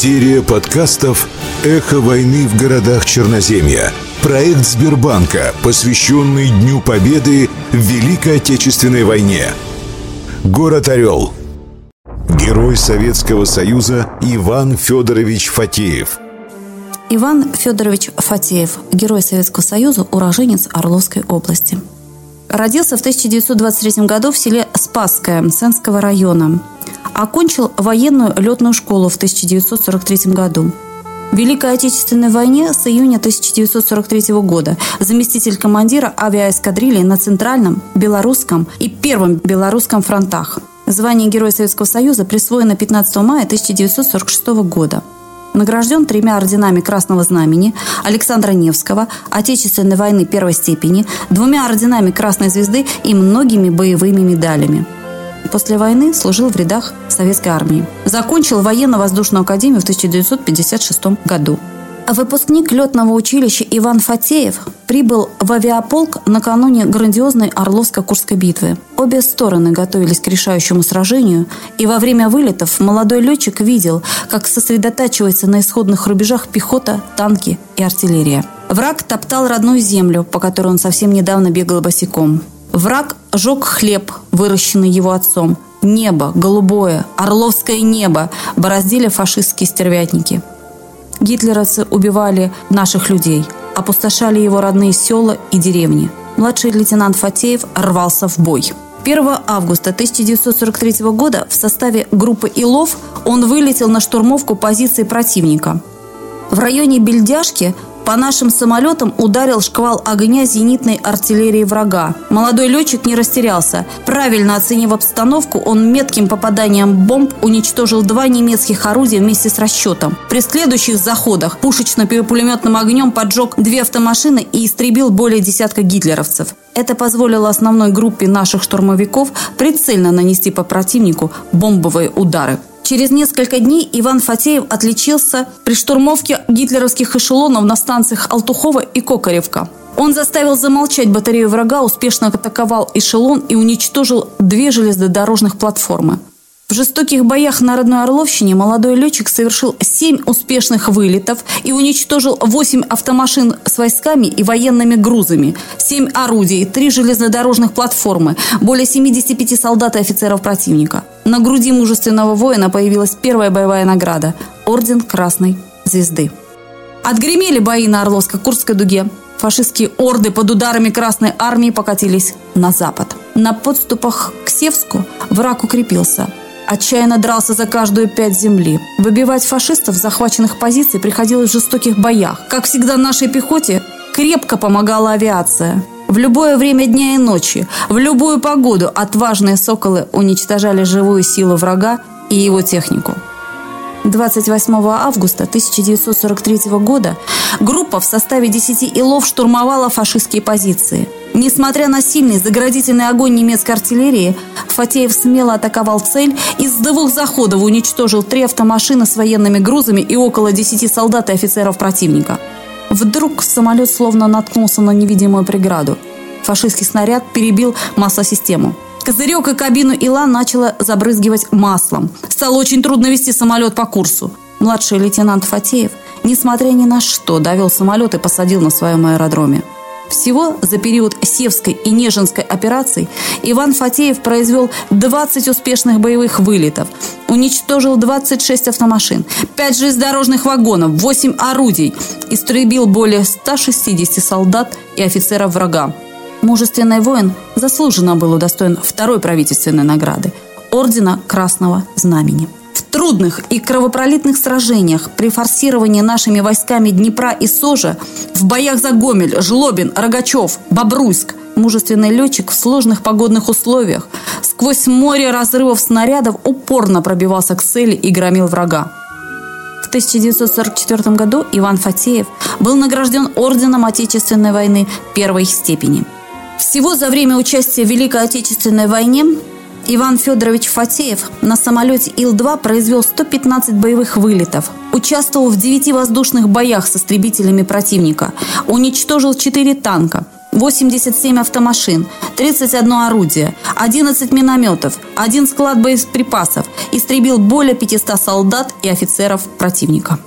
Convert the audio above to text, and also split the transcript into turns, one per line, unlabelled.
Серия подкастов «Эхо войны в городах Черноземья». Проект Сбербанка, посвященный Дню Победы в Великой Отечественной войне. Город Орел. Герой Советского Союза Иван Федорович Фатеев.
Иван Федорович Фатеев, герой Советского Союза, уроженец Орловской области. Родился в 1923 году в селе Спасское Сенского района. Окончил военную летную школу в 1943 году. В Великой Отечественной войне с июня 1943 года заместитель командира авиаэскадрильи на Центральном, Белорусском и Первом Белорусском фронтах. Звание Героя Советского Союза присвоено 15 мая 1946 года. Награжден тремя орденами Красного Знамени, Александра Невского, Отечественной войны первой степени, двумя орденами Красной Звезды и многими боевыми медалями. После войны служил в рядах Советской армии. Закончил военно-воздушную академию в 1956 году. Выпускник летного училища Иван Фатеев прибыл в авиаполк накануне грандиозной Орловско-Курской битвы. Обе стороны готовились к решающему сражению, и во время вылетов молодой летчик видел, как сосредотачивается на исходных рубежах пехота, танки и артиллерия. Враг топтал родную землю, по которой он совсем недавно бегал босиком. Враг жег хлеб, выращенный его отцом. Небо, голубое, орловское небо бороздили фашистские стервятники – Гитлеровцы убивали наших людей, опустошали его родные села и деревни. Младший лейтенант Фатеев рвался в бой. 1 августа 1943 года в составе группы «Илов» он вылетел на штурмовку позиции противника. В районе Бельдяшки по нашим самолетам ударил шквал огня зенитной артиллерии врага. Молодой летчик не растерялся. Правильно оценив обстановку, он метким попаданием бомб уничтожил два немецких орудия вместе с расчетом. При следующих заходах пушечно-пулеметным огнем поджег две автомашины и истребил более десятка гитлеровцев. Это позволило основной группе наших штурмовиков прицельно нанести по противнику бомбовые удары. Через несколько дней Иван Фатеев отличился при штурмовке гитлеровских эшелонов на станциях Алтухова и Кокаревка. Он заставил замолчать батарею врага, успешно атаковал эшелон и уничтожил две железнодорожных платформы. В жестоких боях на родной Орловщине молодой летчик совершил семь успешных вылетов и уничтожил восемь автомашин с войсками и военными грузами, семь орудий, три железнодорожных платформы, более 75 солдат и офицеров противника. На груди мужественного воина появилась первая боевая награда – Орден Красной Звезды. Отгремели бои на Орловско-Курской дуге. Фашистские орды под ударами Красной Армии покатились на запад. На подступах к Севску враг укрепился – отчаянно дрался за каждую пять земли. Выбивать фашистов с захваченных позиций приходилось в жестоких боях. Как всегда нашей пехоте крепко помогала авиация. В любое время дня и ночи, в любую погоду отважные соколы уничтожали живую силу врага и его технику. 28 августа 1943 года группа в составе 10 илов штурмовала фашистские позиции. Несмотря на сильный заградительный огонь немецкой артиллерии, Фатеев смело атаковал цель и с двух заходов уничтожил три автомашины с военными грузами и около 10 солдат и офицеров противника. Вдруг самолет словно наткнулся на невидимую преграду. Фашистский снаряд перебил маслосистему. Козырек и кабину Ила начала забрызгивать маслом. Стало очень трудно вести самолет по курсу. Младший лейтенант Фатеев, несмотря ни на что, довел самолет и посадил на своем аэродроме. Всего за период Севской и Нежинской операций Иван Фатеев произвел 20 успешных боевых вылетов, уничтожил 26 автомашин, 5 железнодорожных вагонов, 8 орудий, истребил более 160 солдат и офицеров врага. Мужественный воин заслуженно был удостоен второй правительственной награды – Ордена Красного Знамени. В трудных и кровопролитных сражениях при форсировании нашими войсками Днепра и Сожа, в боях за Гомель, Жлобин, Рогачев, Бобруйск, мужественный летчик в сложных погодных условиях сквозь море разрывов снарядов упорно пробивался к цели и громил врага. В 1944 году Иван Фатеев был награжден Орденом Отечественной войны первой степени – всего за время участия в Великой Отечественной войне Иван Федорович Фатеев на самолете Ил-2 произвел 115 боевых вылетов, участвовал в 9 воздушных боях с истребителями противника, уничтожил 4 танка, 87 автомашин, 31 орудие, 11 минометов, один склад боеприпасов, истребил более 500 солдат и офицеров противника.